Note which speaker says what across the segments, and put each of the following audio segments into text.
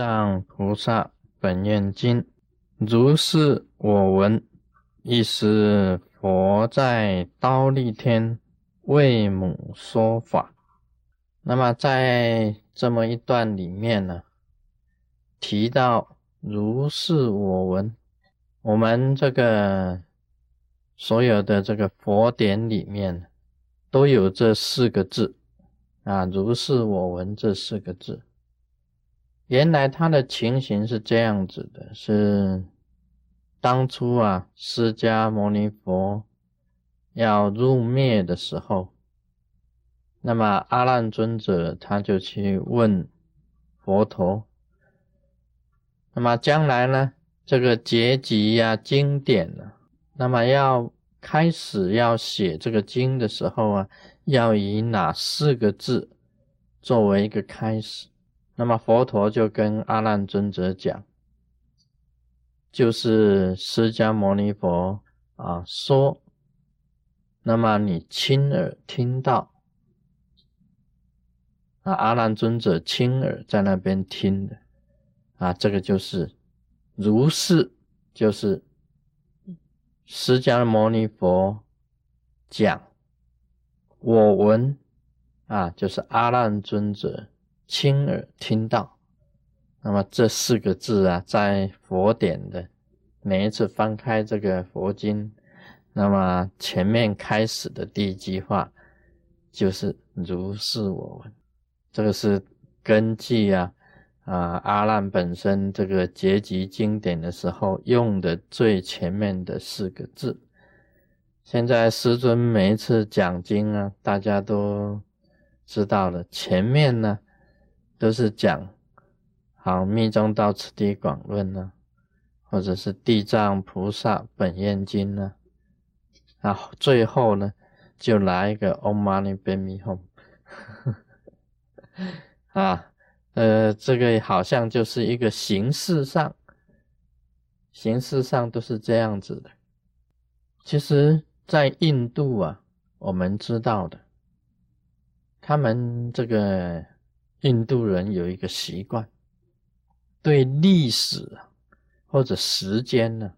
Speaker 1: 藏菩萨本愿经》，如是我闻，亦是佛在刀立天为母说法。那么在这么一段里面呢，提到如是我闻，我们这个所有的这个佛典里面都有这四个字啊，如是我闻这四个字。原来他的情形是这样子的：是当初啊，释迦牟尼佛要入灭的时候，那么阿难尊者他就去问佛陀，那么将来呢，这个结集呀、经典呢，那么要开始要写这个经的时候啊，要以哪四个字作为一个开始？那么佛陀就跟阿难尊者讲，就是释迦牟尼佛啊说，那么你亲耳听到，啊阿难尊者亲耳在那边听的，啊这个就是如是，就是释迦牟尼佛讲，我闻啊就是阿难尊者。亲耳听到，那么这四个字啊，在佛典的每一次翻开这个佛经，那么前面开始的第一句话就是“如是我闻”，这个是根据啊啊阿难本身这个结集经典的时候用的最前面的四个字。现在师尊每一次讲经啊，大家都知道了，前面呢。都是讲好《密宗道次第广论》呢，或者是《地藏菩萨本愿经》呢，啊，最后呢就来一个 Om Mani p a m e Hum，啊，呃，这个好像就是一个形式上，形式上都是这样子的。其实，在印度啊，我们知道的，他们这个。印度人有一个习惯，对历史或者时间呢，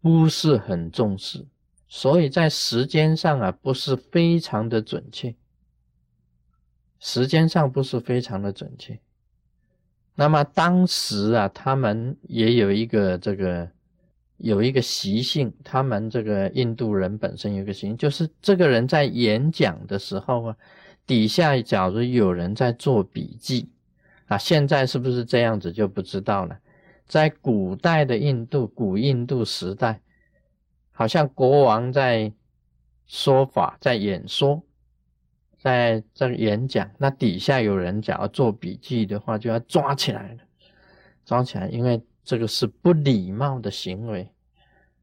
Speaker 1: 不是很重视，所以在时间上啊，不是非常的准确。时间上不是非常的准确。那么当时啊，他们也有一个这个有一个习性，他们这个印度人本身有一个习性，就是这个人在演讲的时候啊。底下假如有人在做笔记啊，现在是不是这样子就不知道了。在古代的印度，古印度时代，好像国王在说法，在演说，在这演讲，那底下有人假如做笔记的话，就要抓起来了，抓起来，因为这个是不礼貌的行为，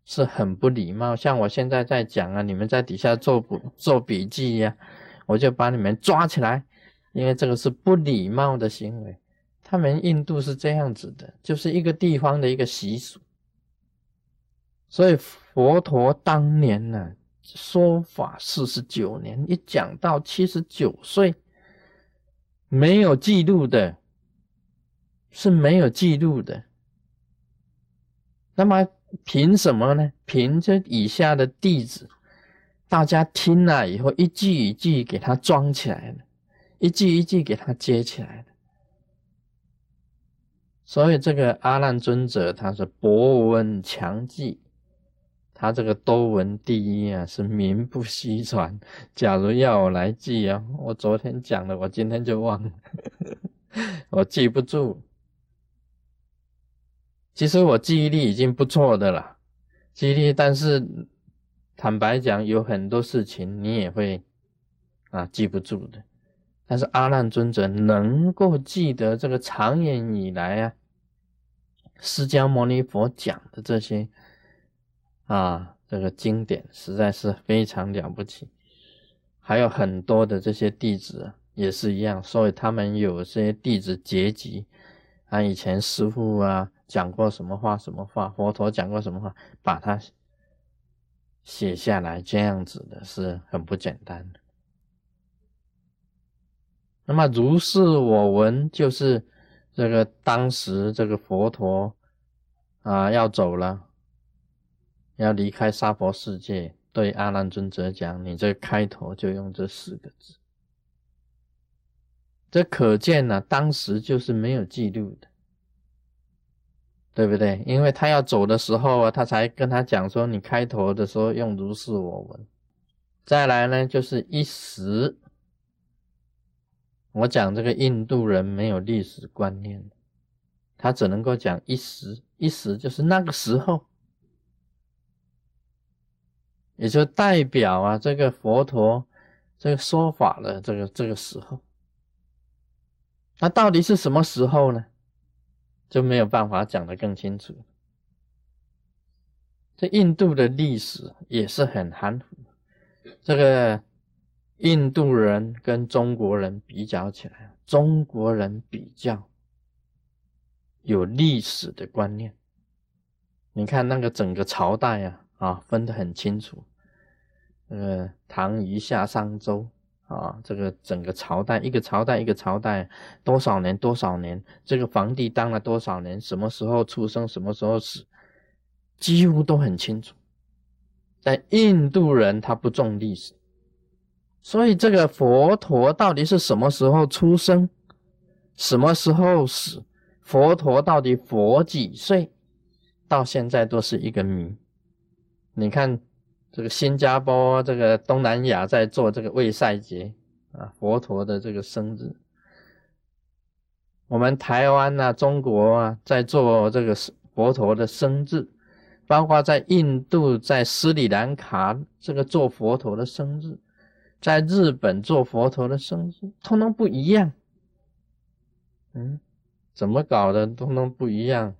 Speaker 1: 是很不礼貌。像我现在在讲啊，你们在底下做不做笔记呀？我就把你们抓起来，因为这个是不礼貌的行为。他们印度是这样子的，就是一个地方的一个习俗。所以佛陀当年呢说法四十九年，一讲到七十九岁，没有记录的，是没有记录的。那么凭什么呢？凭着以下的弟子。大家听了以后，一句一句给他装起来了，一句一句给他接起来了。所以这个阿难尊者他是博闻强记，他这个多闻第一啊，是名不虚传。假如要我来记啊，我昨天讲了，我今天就忘了，我记不住。其实我记忆力已经不错的了，记忆力，但是。坦白讲，有很多事情你也会啊记不住的，但是阿难尊者能够记得这个长远以来啊，释迦牟尼佛讲的这些啊这个经典，实在是非常了不起。还有很多的这些弟子也是一样，所以他们有些弟子结集啊，以前师傅啊讲过什么话，什么话，佛陀讲过什么话，把它。写下来这样子的是很不简单的。那么如是我闻，就是这个当时这个佛陀啊要走了，要离开娑婆世界，对阿难尊者讲：“你这开头就用这四个字。”这可见呢，当时就是没有记录的，对不对？因为他要走的时候啊，他才跟他讲说：“你开头的时候用如是我闻。”再来呢，就是一时。我讲这个印度人没有历史观念，他只能够讲一时，一时就是那个时候，也就代表啊这个佛陀这个说法的这个这个时候，那到底是什么时候呢？就没有办法讲得更清楚。这印度的历史也是很含糊，这个。印度人跟中国人比较起来，中国人比较有历史的观念。你看那个整个朝代啊，啊分得很清楚。呃，唐虞夏商周啊，这个整个朝代，一个朝代一个朝代，多少年多少年，这个皇帝当了多少年，什么时候出生，什么时候死，几乎都很清楚。但印度人他不重历史。所以，这个佛陀到底是什么时候出生，什么时候死？佛陀到底佛几岁？到现在都是一个谜。你看，这个新加坡、这个东南亚在做这个卫赛节啊，佛陀的这个生日；我们台湾呐、中国啊，在做这个佛陀的生日，包括在印度、在斯里兰卡这个做佛陀的生日。在日本做佛陀的生日，通通不一样。嗯，怎么搞的？通通不一样，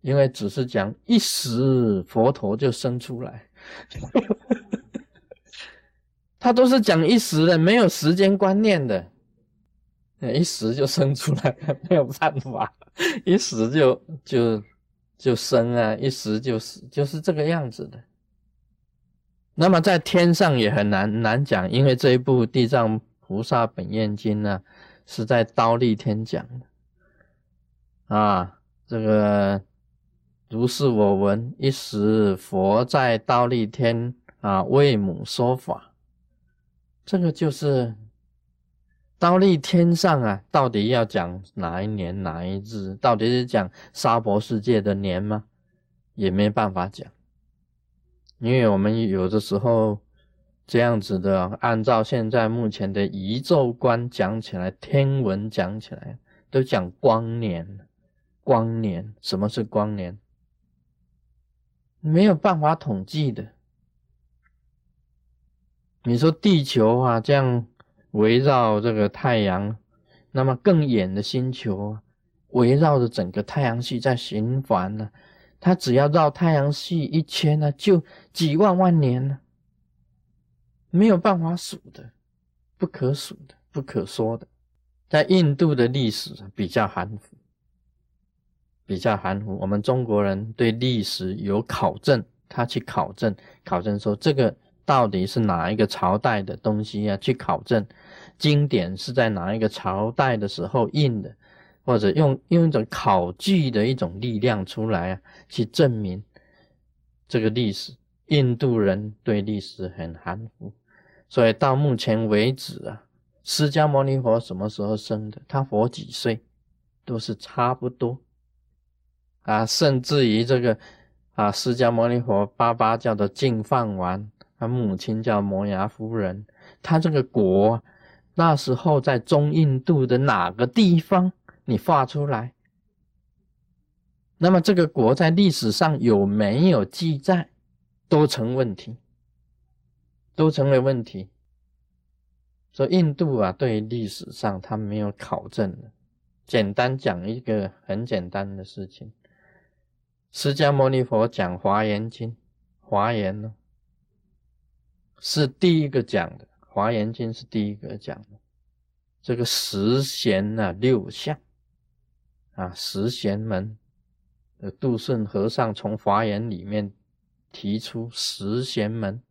Speaker 1: 因为只是讲一时佛陀就生出来，他都是讲一时的，没有时间观念的，一时就生出来，没有办法，一时就就就生啊，一时就死，就是这个样子的。那么在天上也很难难讲，因为这一部《地藏菩萨本愿经》呢，是在刀立天讲的啊。这个如是我闻，一时佛在刀立天啊为母说法。这个就是刀立天上啊，到底要讲哪一年哪一日？到底是讲娑婆世界的年吗？也没办法讲。因为我们有的时候这样子的，按照现在目前的宇宙观讲起来，天文讲起来都讲光年，光年什么是光年？没有办法统计的。你说地球啊，这样围绕这个太阳，那么更远的星球围绕着整个太阳系在循环呢？它只要绕太阳系一圈呢，就几万万年呢，没有办法数的，不可数的，不可说的。在印度的历史比较含糊，比较含糊。我们中国人对历史有考证，他去考证，考证说这个到底是哪一个朝代的东西啊？去考证，经典是在哪一个朝代的时候印的？或者用用一种考据的一种力量出来啊，去证明这个历史。印度人对历史很含糊，所以到目前为止啊，释迦牟尼佛什么时候生的？他活几岁？都是差不多啊。甚至于这个啊，释迦牟尼佛爸爸叫做净饭王，他母亲叫摩崖夫人，他这个国那时候在中印度的哪个地方？你画出来，那么这个国在历史上有没有记载，都成问题，都成为问题。说印度啊，对历史上他没有考证的。简单讲一个很简单的事情：释迦牟尼佛讲《华严经》，华严呢是第一个讲的，《华严经》是第一个讲的。这个十贤呢，六相。啊，十贤门的杜顺和尚从华严里面提出十贤门，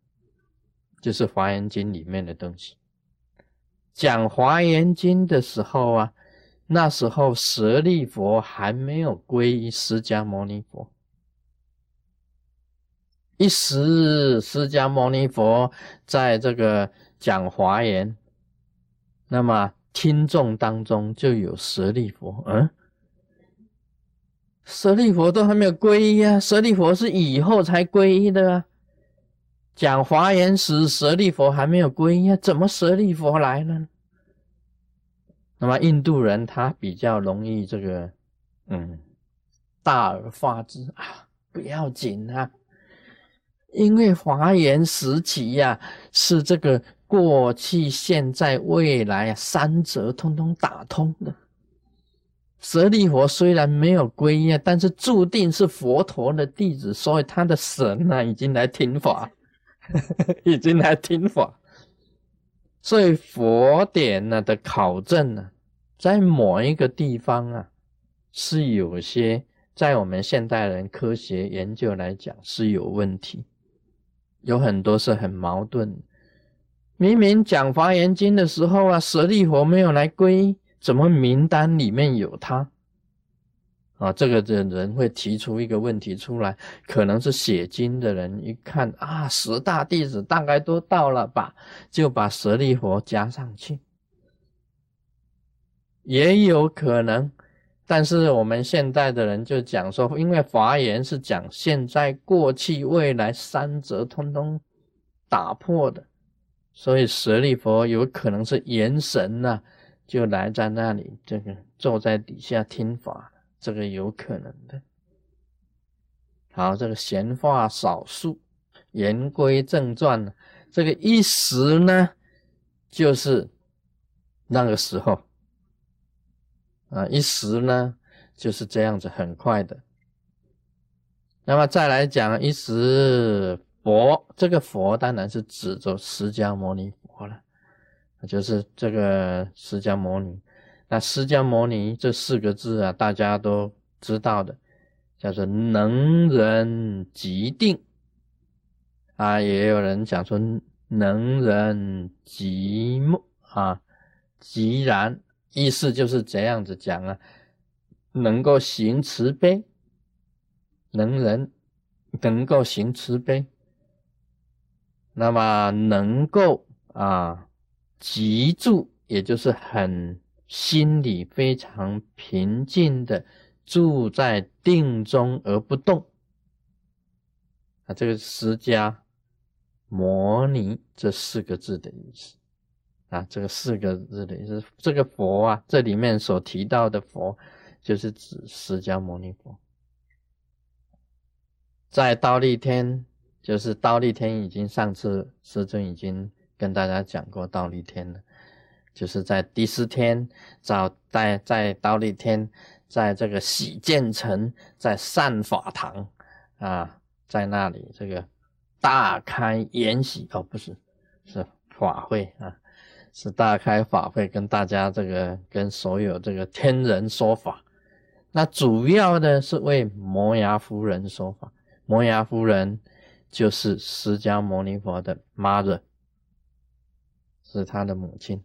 Speaker 1: 就是华严经里面的东西。讲华严经的时候啊，那时候舍利佛还没有皈依释迦牟尼佛。一时释迦牟尼佛在这个讲华严，那么听众当中就有舍利佛。嗯，舍利佛都还没有皈依啊，舍利佛是以后才皈依的啊。讲华严时，舍利佛还没有皈依啊，怎么舍利佛来了？那么印度人他比较容易这个，嗯，大而化之啊，不要紧啊，因为华严时期呀，是这个过去、现在、未来三者通通打通的。舍利佛虽然没有皈依，但是注定是佛陀的弟子，所以他的神呢，已经来听法。已经来听法，所以佛典呢的考证呢，在某一个地方啊，是有些在我们现代人科学研究来讲是有问题，有很多是很矛盾。明明讲华严经的时候啊，舍利佛没有来归，怎么名单里面有他？啊，这个的人会提出一个问题出来，可能是写经的人一看啊，十大弟子大概都到了吧，就把舍利佛加上去，也有可能。但是我们现代的人就讲说，因为华严是讲现在、过去、未来三者通通打破的，所以舍利佛有可能是元神呐，就来在那里，这个坐在底下听法。这个有可能的。好，这个闲话少述，言归正传。这个一时呢，就是那个时候啊，一时呢就是这样子，很快的。那么再来讲一时佛，这个佛当然是指着释迦牟尼佛了，就是这个释迦牟尼。那释迦牟尼这四个字啊，大家都知道的，叫做能人即定啊，也有人讲说能人即目啊，即然，意思就是这样子讲啊，能够行慈悲，能人能够行慈悲，那么能够啊，集住，也就是很。心里非常平静的住在定中而不动啊，这个释迦摩尼这四个字的意思啊，这个四个字的意思，这个佛啊，这里面所提到的佛，就是指释迦摩尼佛，在倒立天，就是倒立天已经上次师尊已经跟大家讲过倒立天了。就是在第四天，找在在倒立天，在这个喜建城，在善法堂啊，在那里这个大开筵席哦，不是，是法会啊，是大开法会，跟大家这个跟所有这个天人说法。那主要的是为摩崖夫人说法，摩崖夫人就是释迦牟尼佛的 mother，是他的母亲。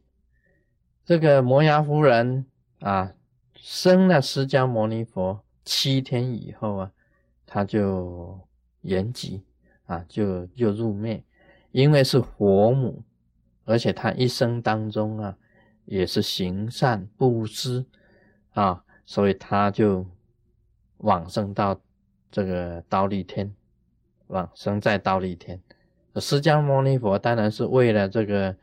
Speaker 1: 这个摩崖夫人啊，生了释迦牟尼佛七天以后啊，他就延吉啊，就就入灭，因为是佛母，而且他一生当中啊，也是行善布施啊，所以他就往生到这个刀立天，往生在刀立天。释迦牟尼佛当然是为了这个。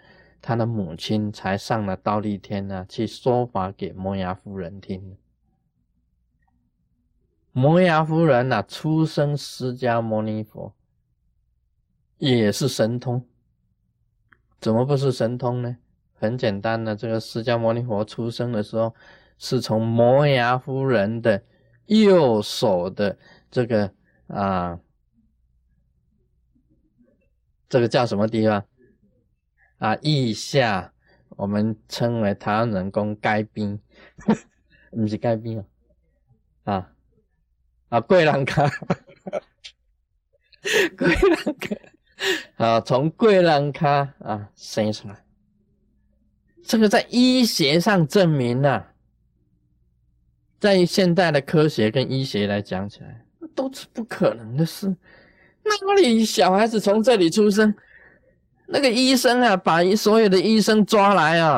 Speaker 1: 他的母亲才上了道立天呢，去说法给摩崖夫人听。摩崖夫人呐，出生释迦牟尼佛，也是神通。怎么不是神通呢？很简单的，这个释迦牟尼佛出生的时候，是从摩崖夫人的右手的这个啊，这个叫什么地方？啊，腋下我们称为台湾人工该冰，不是该冰啊，啊啊，桂兰卡，桂兰卡，啊，从桂兰卡啊生出来，这个在医学上证明了、啊。在现代的科学跟医学来讲起来，都是不可能的事。那里小孩子从这里出生，那个医生啊把所有的医生抓来啊